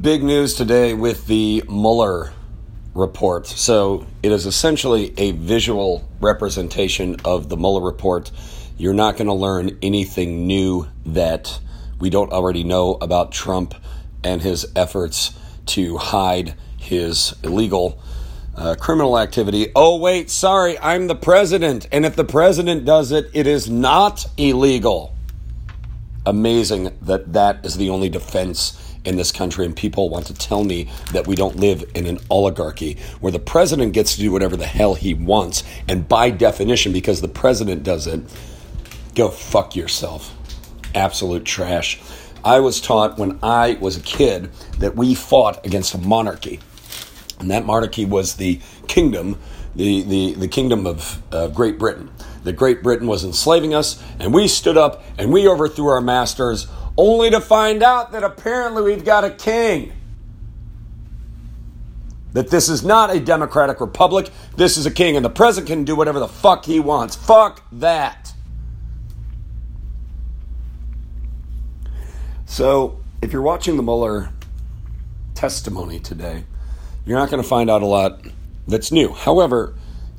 big news today with the Mueller report. So it is essentially a visual representation of the Mueller report. You're not going to learn anything new that we don't already know about Trump and his efforts to hide his illegal uh, criminal activity. Oh, wait, sorry, I'm the president. And if the president does it, it is not illegal. Amazing that that is the only defense in this country, and people want to tell me that we don't live in an oligarchy where the president gets to do whatever the hell he wants, and by definition, because the president does it, go fuck yourself. Absolute trash. I was taught when I was a kid that we fought against a monarchy, and that monarchy was the kingdom, the, the, the kingdom of uh, Great Britain. That Great Britain was enslaving us, and we stood up and we overthrew our masters only to find out that apparently we've got a king. That this is not a democratic republic, this is a king, and the president can do whatever the fuck he wants. Fuck that. So, if you're watching the Mueller testimony today, you're not going to find out a lot that's new. However,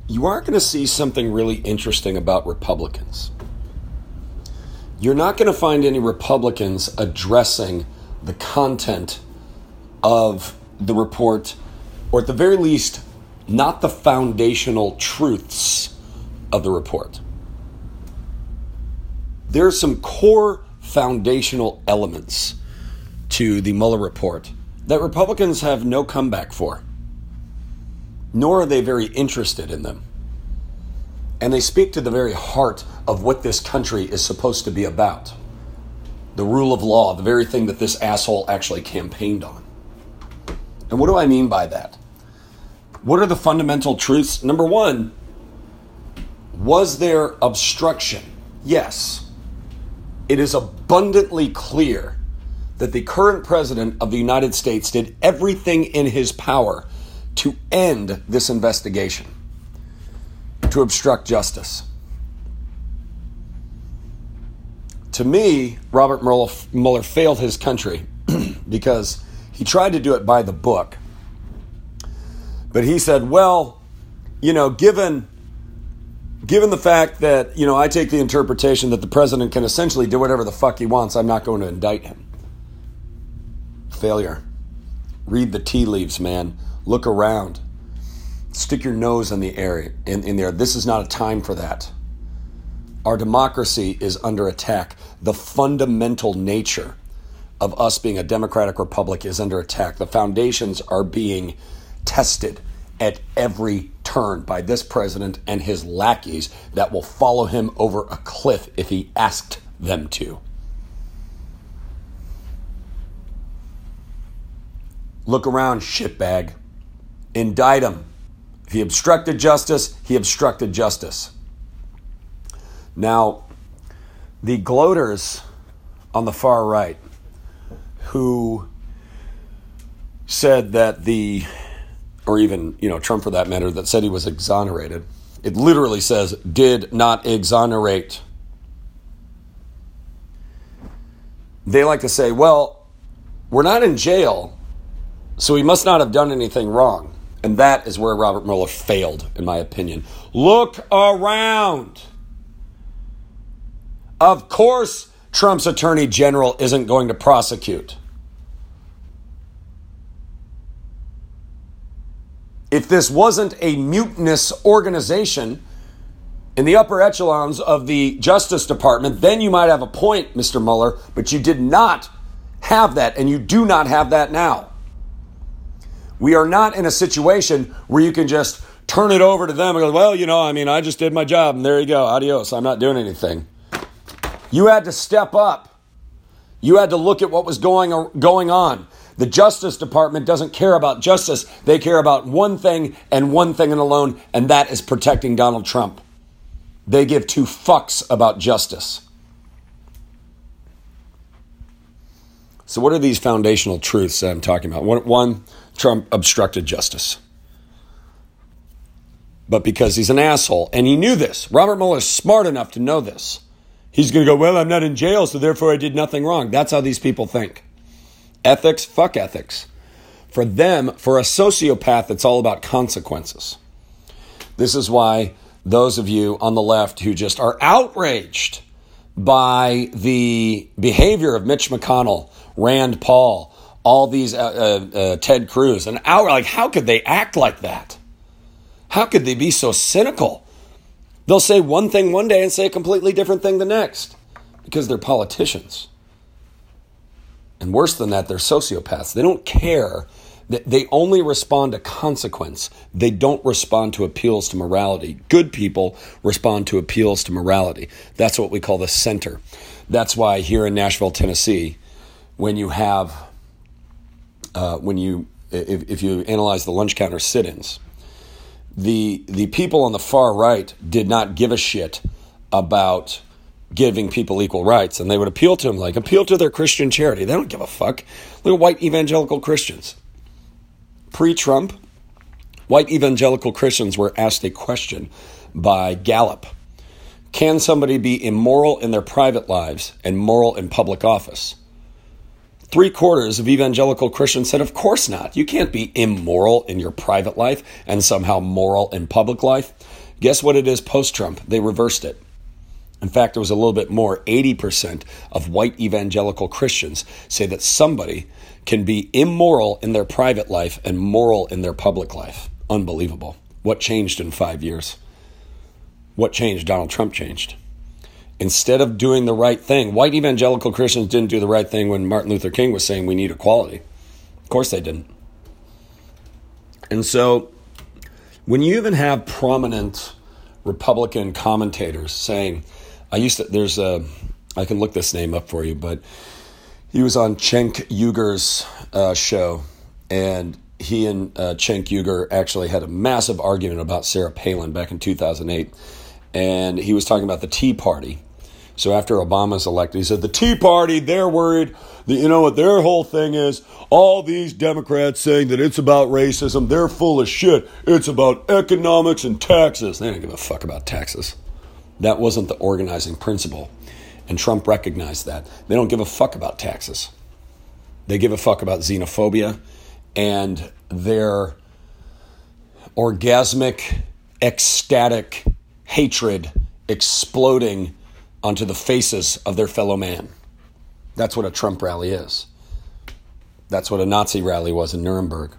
you are going to see something really interesting about Republicans you're not going to find any Republicans addressing the content of the report, or at the very least, not the foundational truths of the report. There are some core foundational elements to the Mueller report that Republicans have no comeback for, nor are they very interested in them and they speak to the very heart of what this country is supposed to be about the rule of law, the very thing that this asshole actually campaigned on. And what do I mean by that? What are the fundamental truths? Number one, was there obstruction? Yes. It is abundantly clear that the current president of the United States did everything in his power to end this investigation to obstruct justice. To me, Robert Mueller failed his country because he tried to do it by the book. But he said, well, you know, given given the fact that, you know, I take the interpretation that the president can essentially do whatever the fuck he wants, I'm not going to indict him. Failure. Read the tea leaves, man. Look around stick your nose in the air in, in there. This is not a time for that. Our democracy is under attack. The fundamental nature of us being a democratic republic is under attack. The foundations are being tested at every turn by this president and his lackeys that will follow him over a cliff if he asked them to. Look around, shitbag. Indict him. If he obstructed justice, he obstructed justice. Now, the gloaters on the far right who said that the, or even, you know, Trump for that matter, that said he was exonerated, it literally says, did not exonerate. They like to say, well, we're not in jail, so he must not have done anything wrong. And that is where Robert Mueller failed, in my opinion. Look around. Of course, Trump's attorney general isn't going to prosecute. If this wasn't a mutinous organization in the upper echelons of the Justice Department, then you might have a point, Mr. Mueller, but you did not have that, and you do not have that now. We are not in a situation where you can just turn it over to them and go, well, you know, I mean, I just did my job and there you go, adios, I'm not doing anything. You had to step up. You had to look at what was going, going on. The Justice Department doesn't care about justice. They care about one thing and one thing and alone, and that is protecting Donald Trump. They give two fucks about justice. So, what are these foundational truths that I'm talking about? One, Trump obstructed justice. But because he's an asshole, and he knew this, Robert Mueller's smart enough to know this. He's going to go, Well, I'm not in jail, so therefore I did nothing wrong. That's how these people think. Ethics, fuck ethics. For them, for a sociopath, it's all about consequences. This is why those of you on the left who just are outraged by the behavior of Mitch McConnell, Rand Paul, all these uh, uh, uh, Ted Cruz, and out like how could they act like that? How could they be so cynical? They'll say one thing one day and say a completely different thing the next because they're politicians. And worse than that, they're sociopaths. They don't care. They only respond to consequence. They don't respond to appeals to morality. Good people respond to appeals to morality. That's what we call the center. That's why here in Nashville, Tennessee, when you have, uh, when you, if, if you analyze the lunch counter sit ins, the, the people on the far right did not give a shit about giving people equal rights, and they would appeal to them like appeal to their Christian charity. They don't give a fuck. Look at white evangelical Christians. Pre Trump, white evangelical Christians were asked a question by Gallup Can somebody be immoral in their private lives and moral in public office? Three quarters of evangelical Christians said, Of course not. You can't be immoral in your private life and somehow moral in public life. Guess what it is post Trump? They reversed it. In fact, it was a little bit more. 80% of white evangelical Christians say that somebody can be immoral in their private life and moral in their public life. Unbelievable. What changed in five years? What changed? Donald Trump changed. Instead of doing the right thing, white evangelical Christians didn't do the right thing when Martin Luther King was saying we need equality. Of course they didn't. And so, when you even have prominent Republican commentators saying, I used to, there's a, I can look this name up for you, but he was on Cenk Uygur's uh, show, and he and uh, Cenk Uygur actually had a massive argument about Sarah Palin back in 2008. And he was talking about the Tea Party. So after Obama's elected, he said, The Tea Party, they're worried that, you know what, their whole thing is all these Democrats saying that it's about racism, they're full of shit. It's about economics and taxes. They don't give a fuck about taxes. That wasn't the organizing principle. And Trump recognized that. They don't give a fuck about taxes. They give a fuck about xenophobia and their orgasmic, ecstatic hatred exploding onto the faces of their fellow man. That's what a Trump rally is. That's what a Nazi rally was in Nuremberg.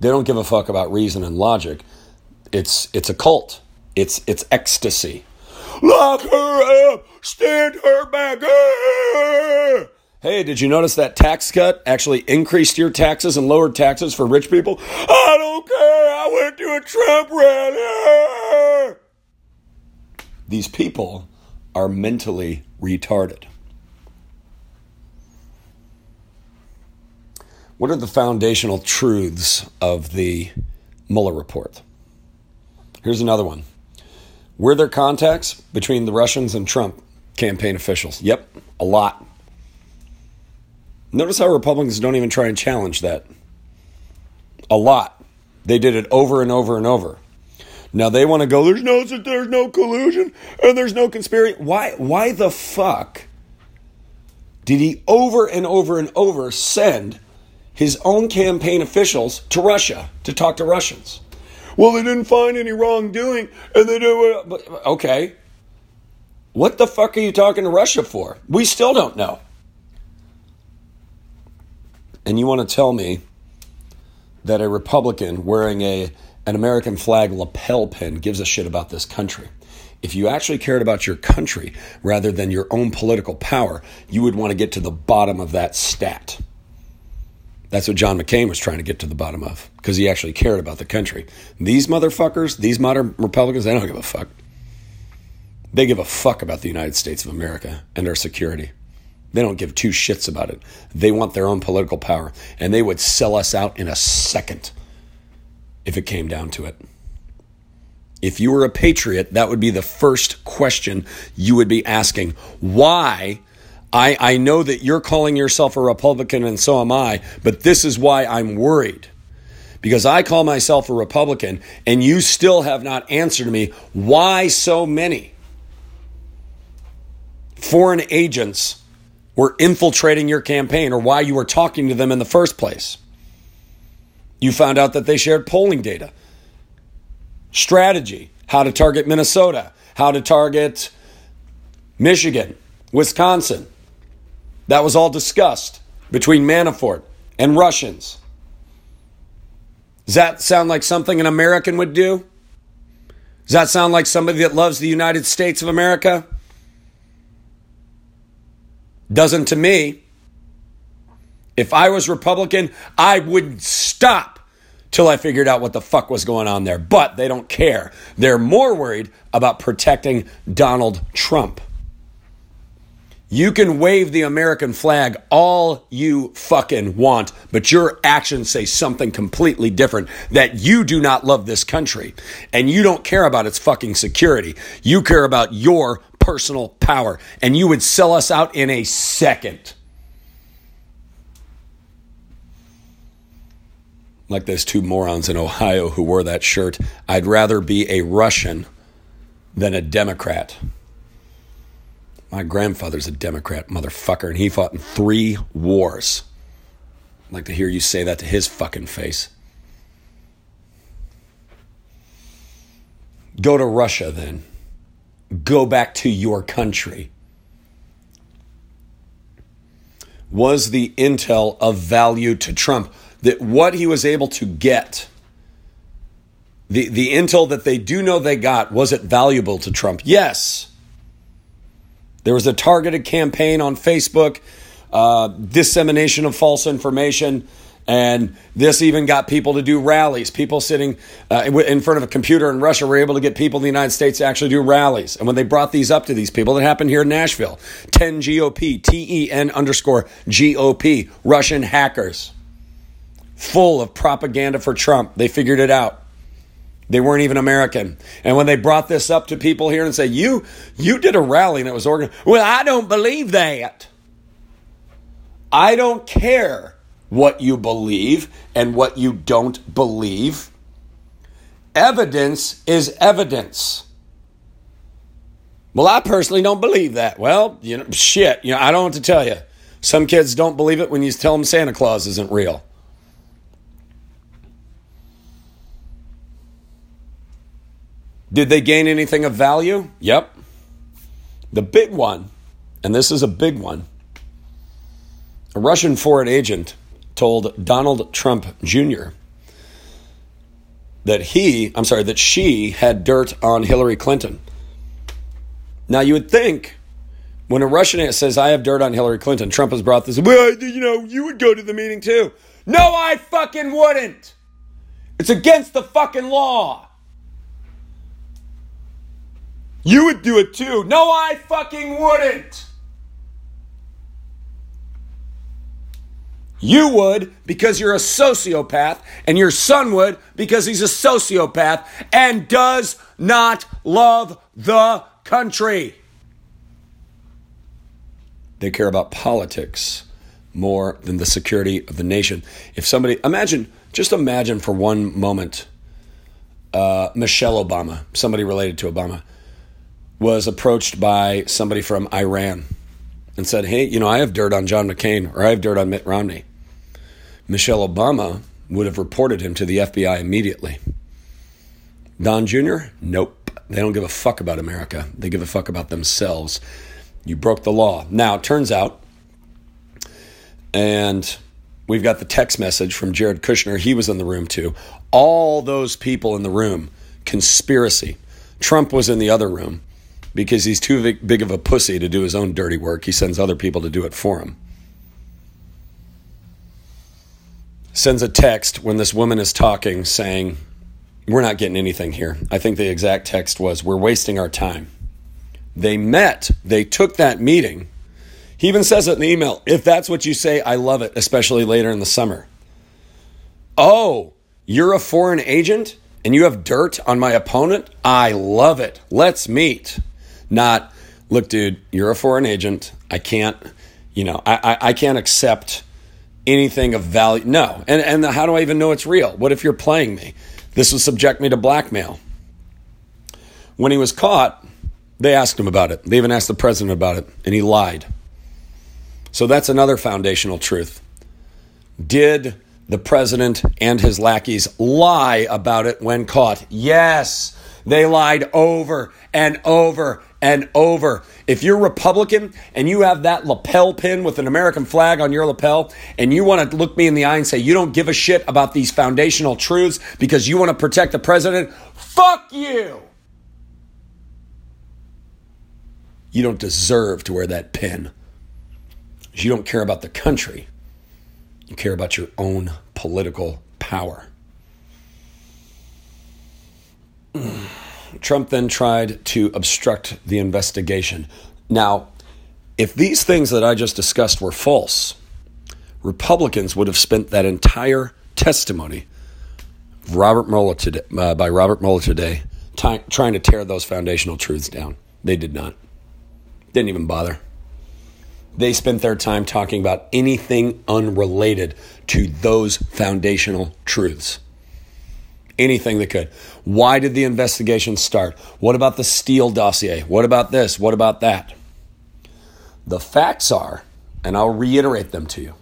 They don't give a fuck about reason and logic. It's, it's a cult. It's it's ecstasy. Lock her up, stand her back. Hey, did you notice that tax cut actually increased your taxes and lowered taxes for rich people? I don't care. I went to a Trump rally. These people are mentally retarded. What are the foundational truths of the Mueller report? Here's another one. Were there contacts between the Russians and Trump campaign officials? Yep, a lot. Notice how Republicans don't even try and challenge that. A lot. They did it over and over and over. Now they want to go, there's no there's no collusion and there's no conspiracy. Why why the fuck did he over and over and over send his own campaign officials to Russia to talk to Russians? Well, they didn't find any wrongdoing, and they do. Okay, what the fuck are you talking to Russia for? We still don't know. And you want to tell me that a Republican wearing a an American flag lapel pin gives a shit about this country? If you actually cared about your country rather than your own political power, you would want to get to the bottom of that stat. That's what John McCain was trying to get to the bottom of because he actually cared about the country. These motherfuckers, these modern Republicans, they don't give a fuck. They give a fuck about the United States of America and our security. They don't give two shits about it. They want their own political power, and they would sell us out in a second if it came down to it. If you were a patriot, that would be the first question you would be asking. Why I, I know that you're calling yourself a Republican and so am I, but this is why I'm worried. Because I call myself a Republican and you still have not answered me why so many foreign agents were infiltrating your campaign or why you were talking to them in the first place. You found out that they shared polling data, strategy, how to target Minnesota, how to target Michigan, Wisconsin. That was all discussed between Manafort and Russians. Does that sound like something an American would do? Does that sound like somebody that loves the United States of America? Doesn't to me. If I was Republican, I would stop till I figured out what the fuck was going on there. But they don't care. They're more worried about protecting Donald Trump. You can wave the American flag all you fucking want, but your actions say something completely different that you do not love this country and you don't care about its fucking security. You care about your personal power and you would sell us out in a second. Like those two morons in Ohio who wore that shirt. I'd rather be a Russian than a Democrat. My grandfather's a Democrat, motherfucker, and he fought in three wars. I'd like to hear you say that to his fucking face. Go to Russia then. Go back to your country. Was the intel of value to Trump? That what he was able to get, the, the intel that they do know they got, was it valuable to Trump? Yes. There was a targeted campaign on Facebook, uh, dissemination of false information. And this even got people to do rallies. People sitting uh, in front of a computer in Russia were able to get people in the United States to actually do rallies. And when they brought these up to these people, it happened here in Nashville 10 GOP, T E N underscore GOP, Russian hackers, full of propaganda for Trump. They figured it out. They weren't even American. And when they brought this up to people here and say, "You you did a rally and it was organized." Well, I don't believe that. I don't care what you believe and what you don't believe. Evidence is evidence. Well, I personally don't believe that. Well, you know, shit, you know, I don't want to tell you. Some kids don't believe it when you tell them Santa Claus isn't real. Did they gain anything of value? Yep. The big one, and this is a big one, a Russian foreign agent told Donald Trump Jr. that he, I'm sorry, that she had dirt on Hillary Clinton. Now, you would think when a Russian says, I have dirt on Hillary Clinton, Trump has brought this, well, you know, you would go to the meeting too. No, I fucking wouldn't. It's against the fucking law. You would do it too. No, I fucking wouldn't. You would because you're a sociopath, and your son would because he's a sociopath and does not love the country. They care about politics more than the security of the nation. If somebody, imagine, just imagine for one moment, uh, Michelle Obama, somebody related to Obama was approached by somebody from Iran and said, Hey, you know, I have dirt on John McCain or I have dirt on Mitt Romney. Michelle Obama would have reported him to the FBI immediately. Don Jr., nope. They don't give a fuck about America. They give a fuck about themselves. You broke the law. Now, it turns out, and we've got the text message from Jared Kushner. He was in the room too. All those people in the room, conspiracy. Trump was in the other room because he's too big of a pussy to do his own dirty work. He sends other people to do it for him. Sends a text when this woman is talking saying, We're not getting anything here. I think the exact text was, We're wasting our time. They met, they took that meeting. He even says it in the email if that's what you say, I love it, especially later in the summer. Oh, you're a foreign agent and you have dirt on my opponent? I love it. Let's meet. Not, look, dude, you're a foreign agent. I can't, you know, I, I, I can't accept anything of value. No. And, and the, how do I even know it's real? What if you're playing me? This would subject me to blackmail. When he was caught, they asked him about it. They even asked the president about it, and he lied. So that's another foundational truth. Did the president and his lackeys lie about it when caught? Yes, they lied over and over and over. If you're Republican and you have that lapel pin with an American flag on your lapel, and you want to look me in the eye and say you don't give a shit about these foundational truths because you want to protect the president, fuck you! You don't deserve to wear that pin. You don't care about the country. You care about your own political power. Trump then tried to obstruct the investigation. Now, if these things that I just discussed were false, Republicans would have spent that entire testimony Robert Mueller today, uh, by Robert Mueller today ty- trying to tear those foundational truths down. They did not. Didn't even bother. They spent their time talking about anything unrelated to those foundational truths. Anything that could. Why did the investigation start? What about the Steele dossier? What about this? What about that? The facts are, and I'll reiterate them to you.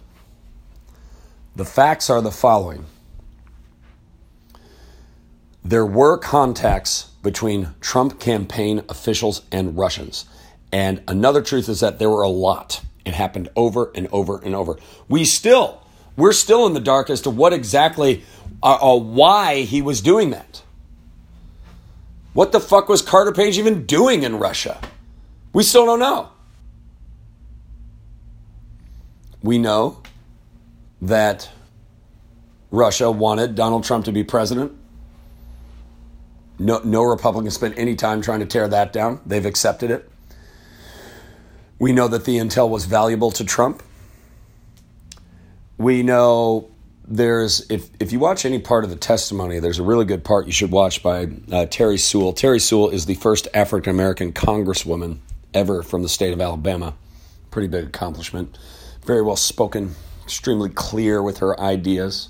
The facts are the following there were contacts between Trump campaign officials and Russians. And another truth is that there were a lot. It happened over and over and over. We still, we're still in the dark as to what exactly, uh, uh, why he was doing that. What the fuck was Carter Page even doing in Russia? We still don't know. We know that Russia wanted Donald Trump to be president. No, no Republican spent any time trying to tear that down. They've accepted it. We know that the intel was valuable to Trump. We know there's, if, if you watch any part of the testimony, there's a really good part you should watch by uh, Terri Sewell. Terri Sewell is the first African American congresswoman ever from the state of Alabama. Pretty big accomplishment. Very well spoken, extremely clear with her ideas.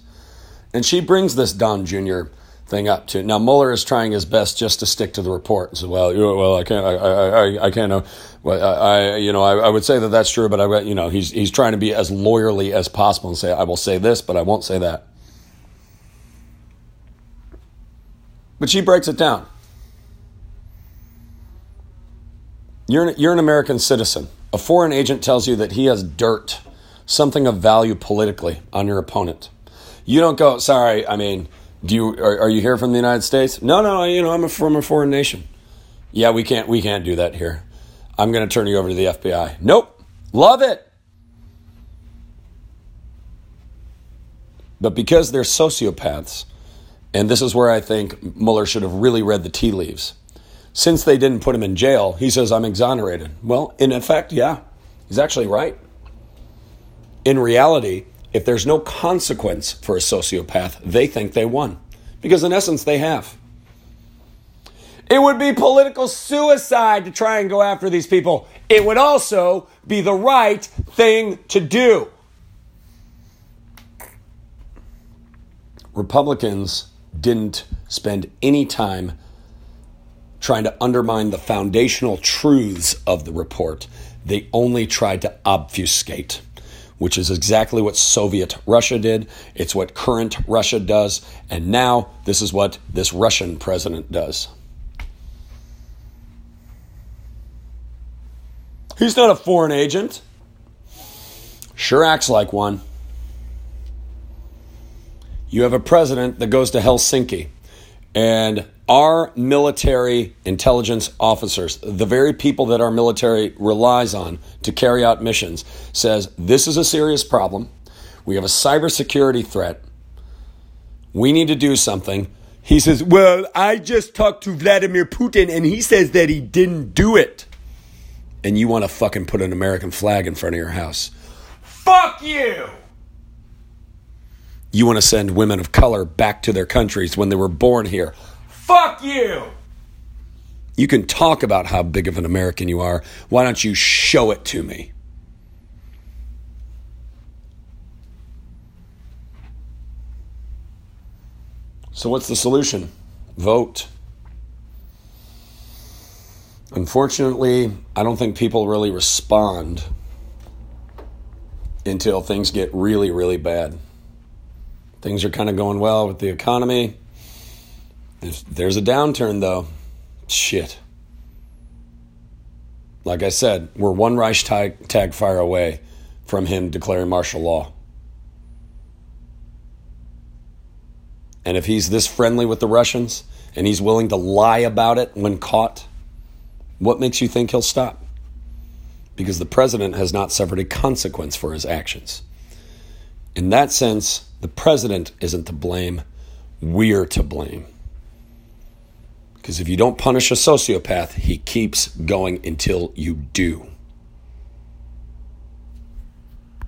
And she brings this Don Jr thing up to. Now Mueller is trying his best just to stick to the report say, well, you know, well, I can't, I, I, I can't. Well, I, you know, I, I, would say that that's true, but I, you know, he's he's trying to be as lawyerly as possible and say, I will say this, but I won't say that. But she breaks it down. You're an, you're an American citizen. A foreign agent tells you that he has dirt, something of value politically, on your opponent. You don't go, sorry, I mean, do you are, are you here from the United States? No, no, you know I'm a, from a foreign nation. Yeah, we can't we can't do that here. I'm going to turn you over to the FBI. Nope. Love it. But because they're sociopaths, and this is where I think Mueller should have really read the tea leaves. Since they didn't put him in jail, he says, I'm exonerated. Well, in effect, yeah, he's actually right. In reality, if there's no consequence for a sociopath, they think they won. Because in essence, they have. It would be political suicide to try and go after these people. It would also be the right thing to do. Republicans didn't spend any time trying to undermine the foundational truths of the report. They only tried to obfuscate which is exactly what Soviet Russia did. It's what current Russia does. And now this is what this Russian president does. He's not a foreign agent. Sure acts like one. You have a president that goes to Helsinki and our military intelligence officers, the very people that our military relies on to carry out missions, says this is a serious problem. We have a cybersecurity threat. We need to do something. He says, Well, I just talked to Vladimir Putin and he says that he didn't do it. And you want to fucking put an American flag in front of your house. Fuck you! You want to send women of color back to their countries when they were born here. Fuck you! You can talk about how big of an American you are. Why don't you show it to me? So, what's the solution? Vote. Unfortunately, I don't think people really respond until things get really, really bad. Things are kind of going well with the economy. There's, there's a downturn, though. Shit. Like I said, we're one Reichstag tag fire away from him declaring martial law. And if he's this friendly with the Russians and he's willing to lie about it when caught, what makes you think he'll stop? Because the president has not suffered a consequence for his actions. In that sense, the president isn't to blame, we're to blame. Because if you don't punish a sociopath, he keeps going until you do.